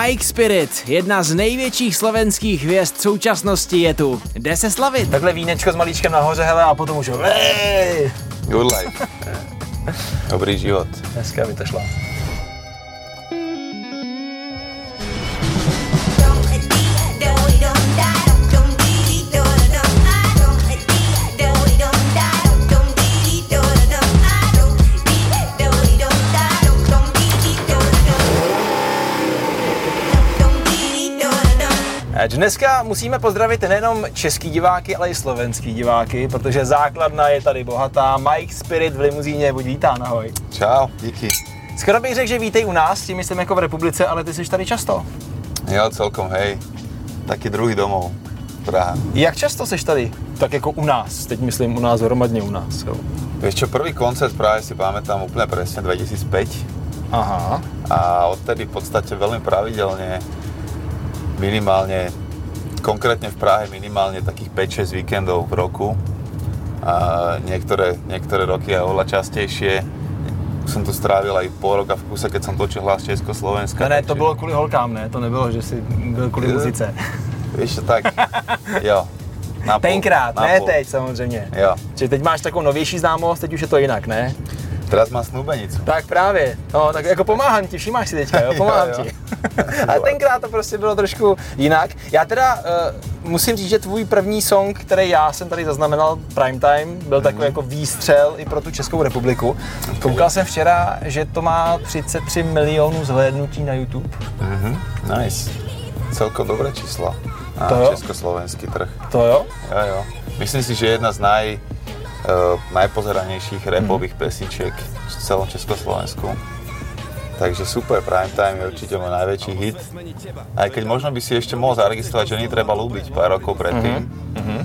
Mike Spirit, jedna z největších slovenských hvězd současnosti je tu. Jde se slavit. Takhle vínečko s malíčkem nahoře, hele, a potom už! Good life. Dobrý život. Dneska by to šlo. Dneska musíme pozdravit nejenom český diváky, ale i slovenský diváky, protože základna je tady bohatá. Mike Spirit v limuzíně, buď vítá, ahoj. Čau, díky. Skoro bych řekl, že vítej u nás, tím myslím jako v republice, ale ty jsi tady často. Jo, celkom, hej. Taky druhý domov, Praha. Jak často jsi tady? Tak jako u nás, teď myslím u nás hromadně u nás. Jo. Vieš čo, prvý koncert Prahe si pamätám úplne presne 2005. Aha. A odtedy v podstate veľmi pravidelne minimálne, konkrétne v Prahe minimálne takých 5-6 víkendov v roku. A niektoré, niektoré roky aj oveľa častejšie. Som tu strávil aj pol roka v kuse, keď som točil hlas Československa. Ne, ne, to bylo kvůli holkám, ne? To nebylo, že si byl kvůli muzice. Víš tak, jo. Na pol, Tenkrát, na ne teď samozřejmě. Jo. Čiže teď máš takovou novější známost, teď už je to jinak, ne? Teraz mám snúbenicu. Tak právě, no, tak jako pomáhám ti, všimáš si teďka, jo, pomáhám Jo, jo. ti. Ale tenkrát to prostě bylo trošku jinak. Já teda uh, musím říct, že tvůj první song, který já jsem tady zaznamenal, Primetime, byl Mhm. takový jako výstřel i pro tu Českou republiku. Koukal jsem včera, že to má 33 milionů zhlédnutí na YouTube. Mhm, nice. Celkom dobré číslo na To československý trh. To jo? Jo, jo. Myslím si, že jedna z naj, najpozeranejších rapových pesničiek v celom Československu. Takže super, Primetime je určite môj najväčší hit. Aj keď možno by si ešte mohol zaregistrovať, že nie treba ľúbiť pár rokov predtým.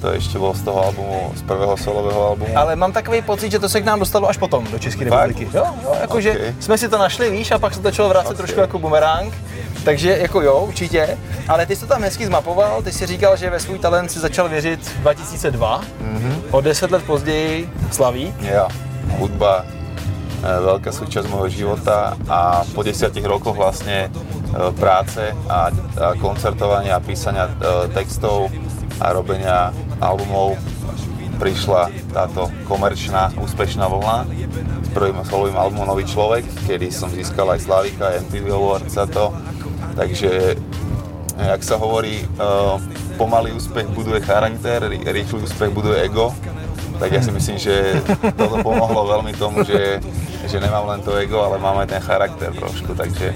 To ešte bol z toho albumu, z prvého solového albumu. Ale mám takový pocit, že to se k nám dostalo až potom do České republiky. Jo, jo, jakože Ok. jsme si to našli, víš, a pak se to začalo vracet Ok. trošku jako bumerang. Takže jako jo, určitě. Ale ty jsi to tam hezky zmapoval, ty jsi říkal, že ve svůj talent si začal věřit 2002. Mhm. O deset let později slaví. Jo, hudba veľká súčasť môjho života a po desiatich rokoch vlastne e, práce a, koncertovania a písania e, textov a robenia albumov prišla táto komerčná úspešná vlna s prvým solovým albumom Nový človek, kedy som získal aj Slavika, aj MTV Award za to. Takže, jak sa hovorí, pomalý úspech buduje charakter, rý- rýchly úspech buduje ego tak ja si myslím, že toto pomohlo veľmi tomu, že, že nemám len to ego, ale mám aj ten charakter trošku, takže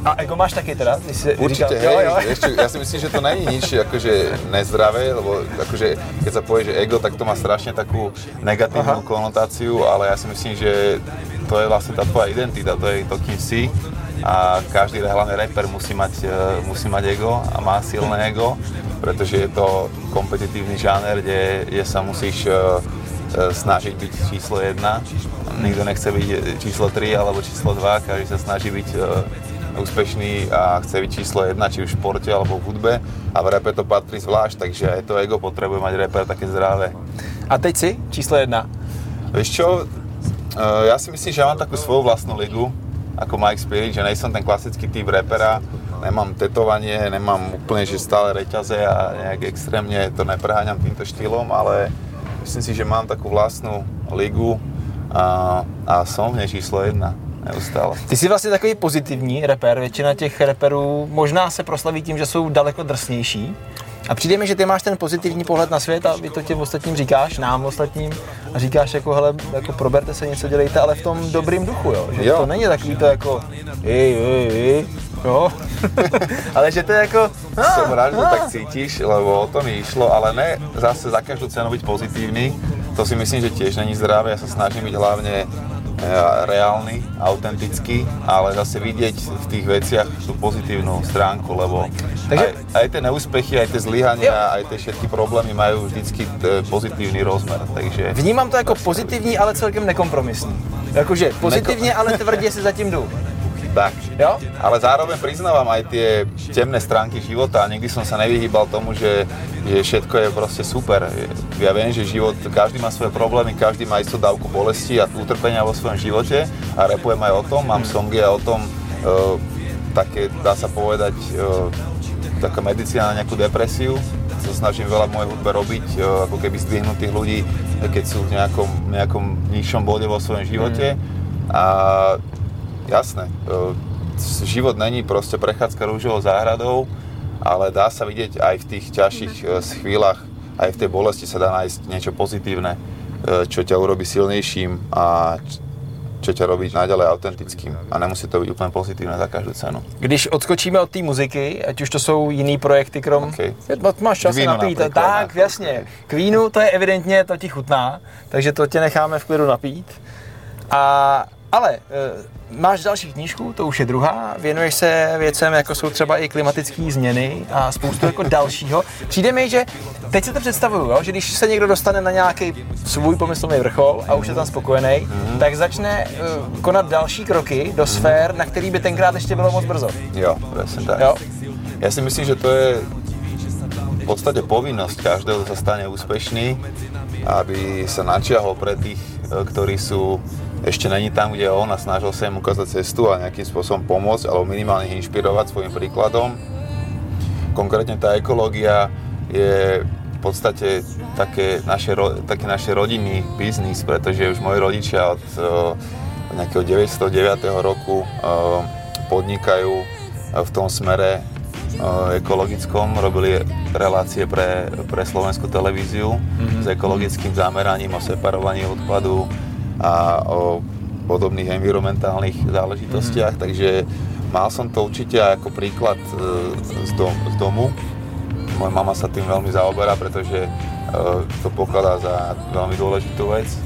A ego máš taky teda? Ty jsi určite, říkal, hej, jo, jo. Ešte, ja si myslím, že to není nič akože nezdravé, lebo akože keď sa povie, že ego, tak to má strašne takú negatívnu Aha. konotáciu, ale ja si myslím, že to je vlastne tá tvoja identita, to je to, kým si a každý hlavne rapper musí mať, e, musí mať ego a má silné ego, pretože je to kompetitívny žáner, kde, kde sa musíš e, snažiť byť číslo 1. Nikto nechce byť e, číslo 3 alebo číslo 2, každý sa snaží byť e, úspešný a chce byť číslo 1, či už v športe alebo v hudbe a v rape to patrí zvlášť, takže aj to ego potrebuje mať rapper také zdravé. A teď si číslo jedna. Vieš čo, e, ja si myslím, že ja mám takú svoju vlastnú ligu, ako Mike Spirit, že nejsem ten klasický typ rapera, nemám tetovanie, nemám úplne, že stále reťaze a nejak extrémne to nepreháňam týmto štýlom, ale myslím si, že mám takú vlastnú ligu a, a som v nej číslo jedna neustále. Ty jsi vlastně takový pozitivní reper, většina těch reperů možná se proslaví tím, že jsou daleko drsnější. A přijde mi, že ty máš ten pozitivní pohled na svět a vy to těm ostatním říkáš, nám ostatním, a říkáš jako, hele, jako proberte se něco, dělejte, ale v tom dobrým duchu, jo? Že Jo. to není takový to jako, ej, ej, ej, jo? ale že to je jako, Som rád, že to tak cítiš, lebo o to mi išlo, ale ne zase za každú cenu byť pozitívny. To si myslím, že tiež není zdravé. Ja sa snažím byť hlavne e, reálny, autentický, ale zase vidieť v tých veciach tú pozitívnu stránku, lebo Takže- aj, aj tie neúspechy, aj tie zlyhania, aj tie všetky problémy majú vždycky e, pozitívny rozmer, takže... vnímám to jako pozitivní, ale celkem nekompromisní. Jakože pozitivně, ale tvrdě si zatím jdu. Tak. Jo? Ale zároveň priznávam aj tie temné stránky života a nikdy som sa nevyhýbal tomu, že, že všetko je proste super. Ja viem, že život, každý má svoje problémy, každý má istú dávku bolesti a utrpenia vo svojom živote a repujem aj o tom, mám songy aj o tom, uh, také, dá sa povedať, e, taká medicína na nejakú depresiu. Sa snažím veľa v mojej hudbe robiť, e, ako keby zdvihnúť tých ľudí, keď sú v nejakom, nejakom nižšom bode vo svojom živote. Mm. A jasné, e, život není proste prechádzka rúžovou záhradou, ale dá sa vidieť aj v tých ťažších e, chvíľach, aj v tej bolesti sa dá nájsť niečo pozitívne, e, čo ťa urobí silnejším a čo ťa robí naďalej autentickým a nemusí to být úplně pozitívne za každou cenu. Když odskočíme od té muziky, ať už to jsou jiný projekty, krom... Okay. Máš čas Queenu napít, tak, jasně. Queenu, to je evidentně, to ti chutná, takže to tě necháme v klidu napít. A ale e, máš další knížku, to už je druhá, věnuješ se věcem, jako jsou třeba i klimatické změny a spoustu jako dalšího. Přijde mi, že teď si to představuju, jo, že když se někdo dostane na nějaký svůj pomyslný vrchol a už je tam spokojený, mm-hmm. tak začne uh, konat další kroky do sfér, na který by tenkrát ještě bylo moc brzo. Jo, presne tak. Jo? Ja si myslím, že to je v podstate povinnosť každého, sa stane úspešný, aby sa načiahol pre tých, e, ktorí sú ešte není tam, kde on a snažil sa im ukázať cestu a nejakým spôsobom pomôcť alebo minimálne ich inšpirovať svojim príkladom. Konkrétne tá ekológia je v podstate také naše, taký naše rodinný biznis, pretože už moji rodičia od uh, nejakého 909. roku uh, podnikajú uh, v tom smere ekologickom, robili relácie pre, pre slovenskú televíziu mm-hmm. s ekologickým zameraním o separovaní odpadu, a o podobných environmentálnych záležitostiach, mm. takže mal som to určite ako príklad e, z, dom, z domu. Moja mama sa tým veľmi zaoberá, pretože e, to pokladá za veľmi dôležitú vec, e,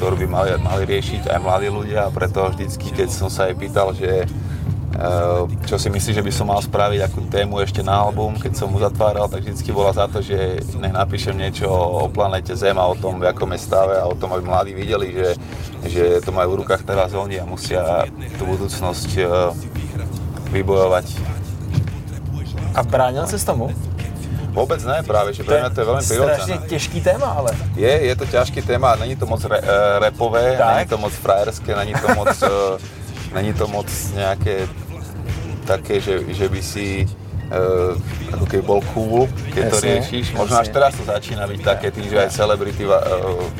ktorú by mali, mali riešiť aj mladí ľudia a preto vždycky, keď som sa jej pýtal, že čo si myslí, že by som mal spraviť akú tému ešte na album, keď som mu zatváral, tak vždycky bola za to, že nech napíšem niečo o planete Zem a o tom, v akom je stave a o tom, aby mladí videli, že, že to majú v rukách teraz oni a musia tú budúcnosť eh, vybojovať. A bránil sa s tomu? Vôbec ne, práve, že pre mňa to je veľmi prirodzené. strašne ťažký téma, ale... Je, je to ťažký téma, není to moc re, uh, repové, tak. není to moc frajerské, není to moc, není to moc nejaké také, že, že by si uh, ako keby bol cool, keď to riešiš. Možno až teraz to začína byť také tým, že aj celebrity uh,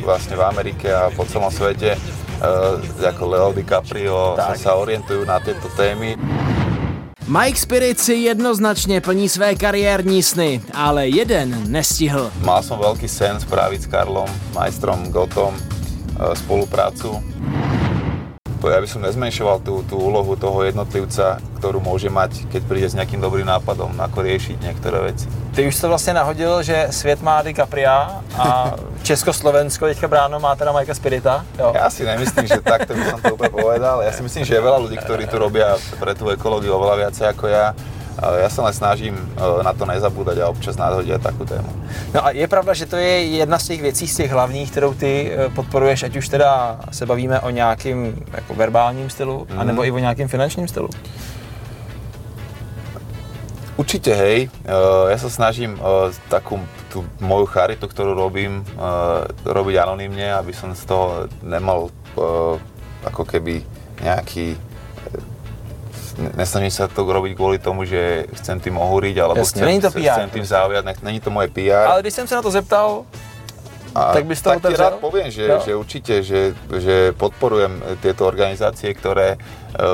vlastne v Amerike a po celom svete uh, ako Leo DiCaprio sa, sa orientujú na tieto témy. Mike Spirit si jednoznačně plní své kariérní sny, ale jeden nestihl. Mal som veľký sen spraviť s Karlom, majstrom Gotom, spoluprácu ja by som nezmenšoval tú, tú úlohu toho jednotlivca, ktorú môže mať, keď príde s nejakým dobrým nápadom, ako riešiť niektoré veci. Ty už to vlastně nahodil, že svět má DiCapria a Československo teďka bráno má teda Majka Spirita. Jo. Ja si nemyslím, že takto by som to úplne povedal. Ja si myslím, že je veľa ľudí, ktorí tu robia pre tú ekológiu oveľa viacej ako ja ja sa len snažím e, na to nezabúdať a občas nadhodiť takú tému. No a je pravda, že to je jedna z těch věcí, z těch hlavních, kterou ty e, podporuješ, ať už teda se bavíme o nějakým jako verbálním stylu, mm. anebo i o nějakým finančním stylu? Určite hej, e, ja sa snažím takú tú moju charitu, ktorú robím, robiť anonymne, aby som z toho nemal ako keby nejaký nesnažím sa to robiť kvôli tomu, že chcem tým ohúriť, alebo Jasne, chcem, to PR, chcem tým zaujať, není to moje PR. Ale když jsem se na to zeptal, a tak bys to tak otevřel? rád poviem, že, že určite, že, že podporujem tieto organizácie, ktoré e,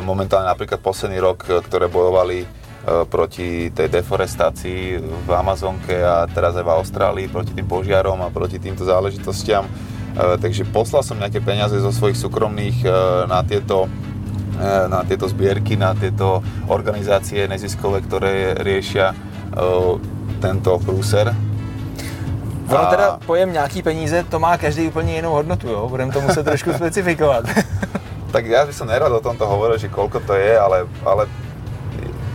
momentálne napríklad posledný rok, e, ktoré bojovali proti tej deforestácii v Amazonke a teraz aj v Austrálii, proti tým požiarom a proti týmto záležitostiam. Takže poslal som nejaké peniaze zo svojich súkromných na tieto na tieto zbierky, na tieto organizácie neziskové, ktoré riešia e, tento prúser. Ono teda pojem nějaký peníze, to má každý úplně jinou hodnotu, jo? Budeme to muset trošku specifikovat. tak ja by som nerad o tomto hovoril, že koľko to je, ale, ale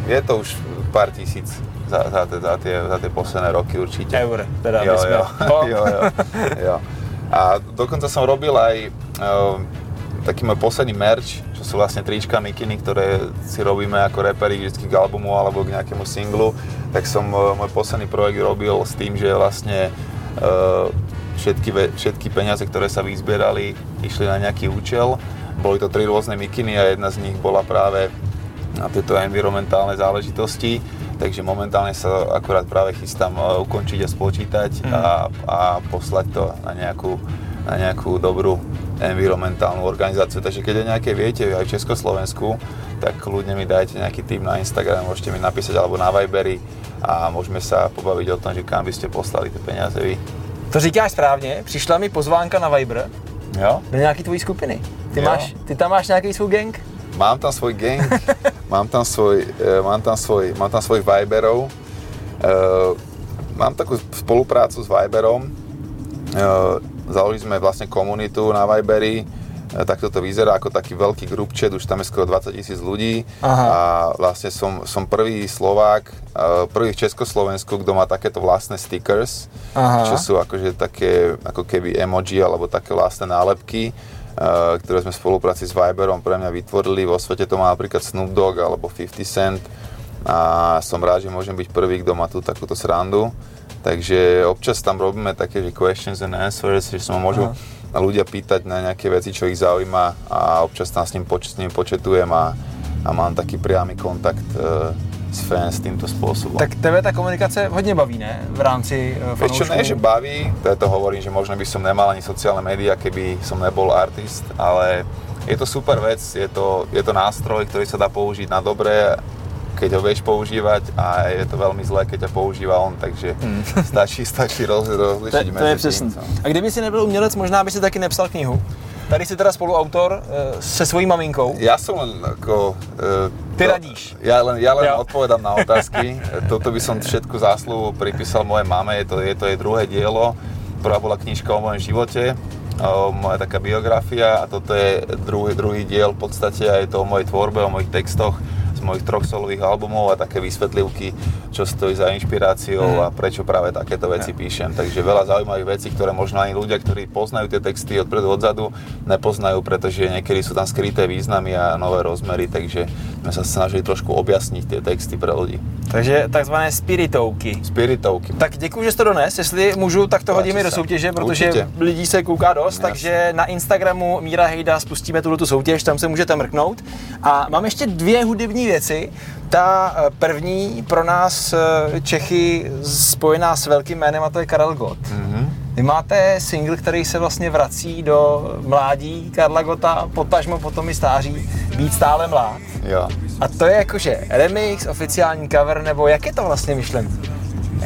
je to už pár tisíc za, za, za, tie, za tie posledné roky určite. Eur, teda jo, jo, jo, jo, jo. A dokonca som robil aj uh, taký môj posledný merch, čo sú vlastne trička, mikiny, ktoré si robíme ako reperi vždy k albumu alebo k nejakému singlu, tak som e, môj posledný projekt robil s tým, že vlastne uh, všetky, všetky peniaze, ktoré sa vyzbierali, išli na nejaký účel. Boli to tri rôzne mikiny a jedna z nich bola práve na tieto environmentálne záležitosti, takže momentálne sa akurát práve chystám e, ukončiť a spočítať mm. a, a poslať to na nejakú, na nejakú dobrú environmentálnu organizáciu. Takže keď je nejaké viete aj v Československu, tak kľudne mi dajte nejaký tým na Instagram, môžete mi napísať alebo na Vibery a môžeme sa pobaviť o tom, že kam by ste poslali tie peniaze vy. To říkáš správně, přišla mi pozvánka na Viber Jo? do nějaký tvojí skupiny. Ty, Jo. máš, ty tam máš nějaký svůj gang? Mám tam svoj gang, mám tam svoj, e, mám tam svoj, mám tam svojich Viberov. E, mám takú spoluprácu s Viberom. E, založili sme vlastne komunitu na Viberi. E, takto to vyzerá ako taký veľký group chat, už tam je skoro 20 tisíc ľudí. Aha. A vlastne som, som prvý Slovák, e, prvý v Československu, kto má takéto vlastné stickers, Aha. čo sú akože také ako keby emoji alebo také vlastné nálepky uh, ktoré sme v spolupráci s Viberom pre mňa vytvorili. Vo svete to má napríklad Snoop Dogg alebo 50 Cent a som rád, že môžem byť prvý, kto má tu takúto srandu. Takže občas tam robíme také, že questions and answers, že sa ma môžu ľudia pýtať na nejaké veci, čo ich zaujíma a občas tam s ním, poč- s ním početujem a, a mám taký priamy kontakt uh, s fans týmto spôsobom. Tak tebe ta komunikace hodně baví, ne? V rámci uh, Vieš čo, ne, že baví, to hovorím, že možno by som nemal ani sociálne médiá, keby som nebol artist, ale je to super vec, je to, je to nástroj, ktorý sa dá použiť na dobré, keď ho vieš používať a je to veľmi zlé, keď ťa používa on, takže stačí, stačí roz, To, rozlišiť to je přesný. tým. A kdyby si nebyl umělec, možná by si taky nepsal knihu. Tady si teda spoluautor uh, se svojí maminkou. Ja som len ako... e, Ty to- radíš. Ja len, ja len Jo. odpovedám na otázky. Toto by som všetku zásluhu pripísal mojej mame, je to, je to jej druhé dielo. Prvá bola knižka o mojom živote, o, moja taká biografia a toto je druhý, druhý diel v podstate a je to o mojej tvorbe, o mojich textoch mojich troch solových albumov a také vysvetlivky, čo stojí za inšpiráciou a prečo práve takéto veci píšem. Takže veľa zaujímavých vecí, ktoré možno ani ľudia, ktorí poznajú tie texty odpredu odzadu, nepoznajú, pretože niekedy sú tam skryté významy a nové rozmery, takže sme sa snažili trošku objasniť tie texty pre ľudí. Takže takzvané spiritovky. Spiritovky. Tak děkuji, že jsi to dones. Jestli můžu, tak to Páči hodíme do soutěže, protože Určitě. lidí se kouká dost, takže na Instagramu Míra Hejda spustíme tuto soutěž, tam se můžete mrknout. A mám ještě dvě hudební věci. Ta eh, první pro nás eh, Čechy spojená s velkým jménem a to je Karel Gott. Mhm. Vy máte single, který se vlastně vrací do mládí Karla Gota, potažmo potom i stáří, být stále mlád. Jo. A to je jakože remix, oficiální cover, nebo jak je to vlastně myšlené?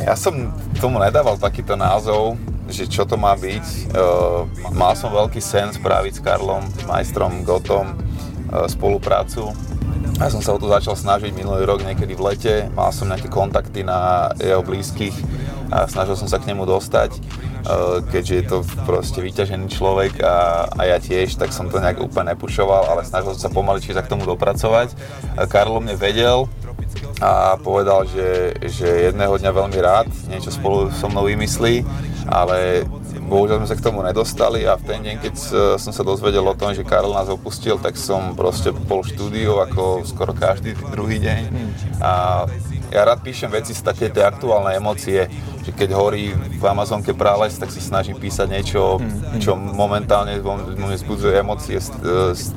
Ja som tomu nedával takýto názov, že čo to má byť. Uh, mal som veľký sen spraviť s Karlom, majstrom Gotom, uh, spoluprácu. Ja som sa o to začal snažiť minulý rok niekedy v lete. Mal som nejaké kontakty na jeho blízkych a snažil som sa k nemu dostať. Uh, keďže je to proste vyťažený človek a, a ja tiež, tak som to nejak úplne nepušoval, ale snažil som sa pomaličky sa k tomu dopracovať. A Karlo mne vedel, a povedal, že, že jedného dňa veľmi rád niečo spolu so mnou vymyslí, ale bohužiaľ sme sa k tomu nedostali a v ten deň, keď s- som sa dozvedel o tom, že Karol nás opustil, tak som proste bol v štúdiu ako skoro každý druhý deň a ja rád píšem veci z také tie aktuálne emócie, že keď horí v Amazonke prales, tak si snažím písať niečo, čo momentálne vo mne vzbudzuje emócie z-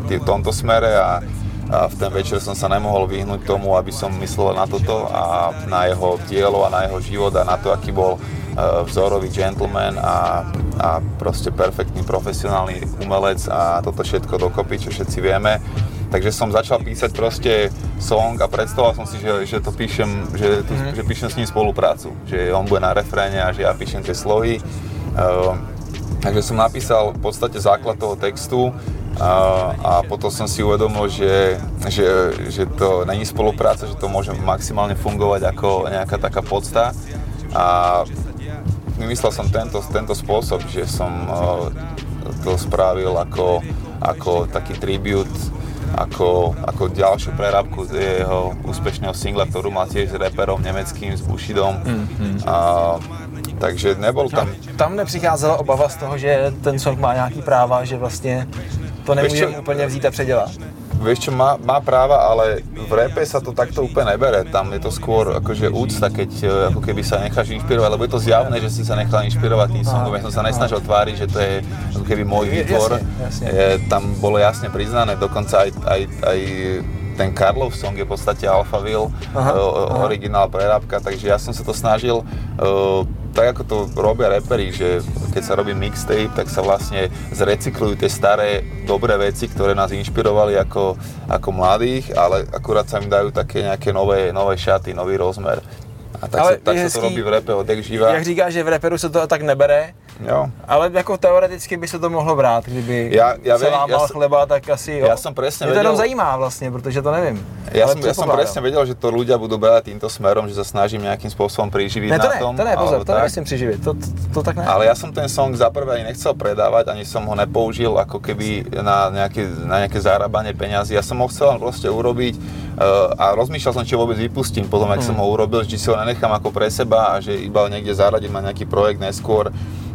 v tomto smere a a v ten večer som sa nemohol vyhnúť tomu, aby som myslel na toto a na jeho dielo a na jeho život a na to, aký bol eh, vzorový gentleman a, a proste perfektný profesionálny umelec a toto všetko dokopy, čo všetci vieme. Takže som začal písať proste song a predstavoval som si, že, že to píšem, že, tu, že píšem s ním spoluprácu. Že on bude na refréne a že ja píšem tie slohy. Eh, Takže som napísal v podstate základ toho textu a, a potom som si uvedomil, že, že, že to není spolupráca, že to môže maximálne fungovať ako nejaká taká podsta. A vymyslel som tento, tento spôsob, že som eh, to spravil ako, ako taký tribute ako, ako ďalšiu prerábku z jeho úspešného singla, ktorú mal tiež s reperom nemeckým, s Bushidom. A, takže nebol tam Tam nepřicházela obava z toho, že ten song má nějaký práva, že vlastně to nemůže čo? úplně vzít a předělat. Vieš čo, má, má práva, ale v repe sa to takto úplne nebere. Tam je to skôr akože úcta, keď e, ako keby sa necháš inšpirovať, lebo je to zjavné, že si sa nechal inšpirovať tým songom. Ja som sa nesnažil tváriť, že to je ako keby môj výtvor. jasne, jasne. Je, tam bolo jasne priznané, dokonca aj, aj, aj ten Karlov song je v podstate Alphaville, Aha, uh, originál prerábka, takže ja som sa to snažil uh, tak ako to robia reperi, že keď sa robí mixtape, tak sa vlastne zrecyklujú tie staré dobré veci, ktoré nás inšpirovali ako, ako mladých, ale akurát sa im dajú také nejaké nové, nové šaty, nový rozmer. A tak, Ale sa, tak sa hezký, to robí v repe odek živa. Jak říkáš, že v reperu se to tak nebere, Jo. ale jako teoreticky by se to mohlo brát, kdyby Já- já se vím, lámal já jsem- chleba, tak asi jo. Já jsem presne Mě to jenom zajímá vlastně, protože to nevím. Ale som, ja som presne vedel, že to ľudia budú brať týmto smerom, že sa snažím nejakým spôsobom priživiť Ne, to na ne, tom. to ne, pozor, to tak. nemyslím přiživit, to, to, to tak ne. Ale ja som ten song za prvé ani nechcel predávať, ani som ho nepoužil ako keby na nejaké, na nejaké zarábanie peňazí. Ja som ho chcel proste urobiť uh, a rozmýšľal som, či ho vôbec vypustím potom, ak Hmm. som ho urobil, či si ho nenechám ako pre seba a že iba niekde zaradím na nejaký projekt neskôr,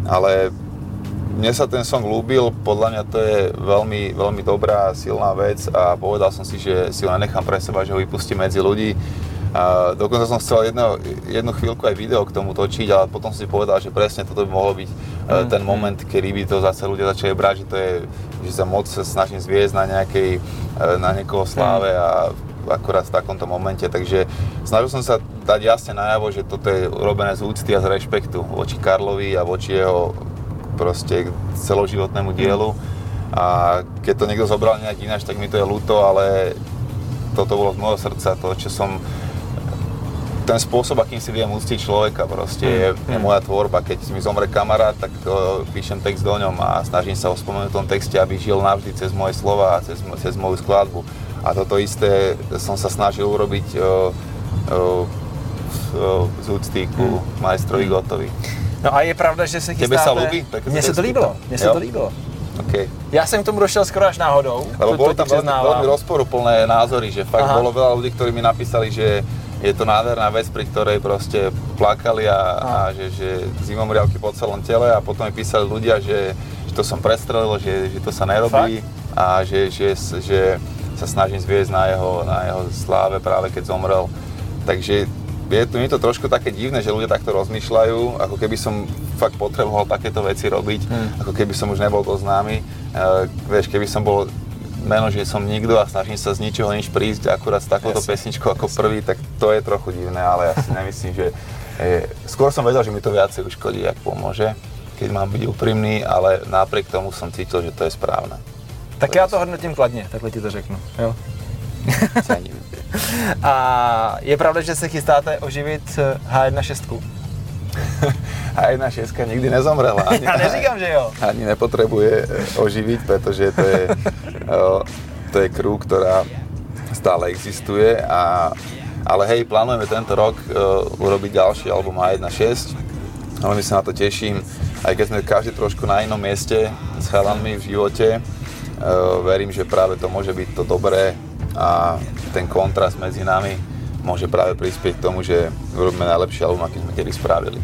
ale mne sa ten song ľúbil, podľa mňa to je veľmi, veľmi dobrá, silná vec a povedal som si, že si ho nenechám pre seba, že ho vypustím medzi ľudí. A dokonca som chcel jedno, jednu chvíľku aj video k tomu točiť, ale potom som si povedal, že presne toto by mohol byť mm, ten moment, kedy by to zase ľudia začali brať, že to je, že sa moc snažím zviesť na nejakej, e, na niekoho sláve a akurát v takomto momente, takže snažil som sa dať jasne najavo, že toto je urobené z úcty a z rešpektu voči Karlovi a voči jeho proste celoživotnému dielu a keď to niekto zobral nejak ináč, tak mi to je ľúto, ale toto bolo z môjho srdca, to, čo som ten spôsob, akým si viem uctiť človeka proste je, je moja tvorba. Keď mi zomre kamarát, tak uh, píšem text do ňom a snažím sa ho spomenúť v tom texte, aby žil navždy cez moje slova a cez, cez moju skladbu. A toto isté som sa snažil urobiť uh, uh, z úcty ku majstrovi Gotovi. No a je pravda, že se chystáte... Tebe sa ľúbi? Mně se to líbilo, se Jo? to líbilo. Okay. Já jsem k tomu došel skoro až náhodou, Lebo to, bolo tam veľmi, veľmi rozporuplné názory, že fakt Aha. bolo veľa ľudí, ktorí mi napísali, že je to nádherná vec, pri ktorej proste plakali a, a že, že zimomriavky po celom tele a potom mi písali ľudia, že, že to som prestrelil, že, že to sa nerobí a že, že, že sa snažím zviesť na jeho, na jeho sláve práve keď zomrel. Takže je to, je to trošku také divné, že ľudia takto rozmýšľajú, ako keby som fakt potreboval takéto veci robiť, Hmm. ako keby som už nebol to známy. Uh, vieš, keby som bol meno, že som nikto a snažím sa z ničoho nič prísť akurát s takouto Jasne. pesničkou ako prvý, tak to je trochu divné, ale ja si nemyslím, že... Je, skôr som vedel, že mi to viacej uškodí, ak pomôže, keď mám byť úprimný, ale napriek tomu som cítil, že to je správne. Tak já to hodnotím kladně, takhle ti to řeknu. Jo. A je pravda, že se chystáte oživit eh, H1.6? A jedna šeska nikdy nezomrela. Ani, Já neříkám, že jo. ani nepotrebuje e, oživiť, pretože to je, e, to je crew, ktorá stále existuje. A, ale hej, plánujeme tento rok urobiť ďalší album A1.6. Veľmi sa na to teším. Aj keď sme každý trošku na inom mieste s chalanmi v živote, verím, že práve to môže byť to dobré a ten kontrast medzi nami môže práve prispieť k tomu, že urobíme najlepší album, aký sme kedy spravili.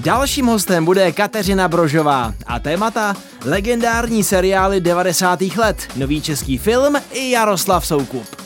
Dalším hostem bude Kateřina Brožová a témata legendární seriály 90. let, nový český film i Jaroslav Soukup.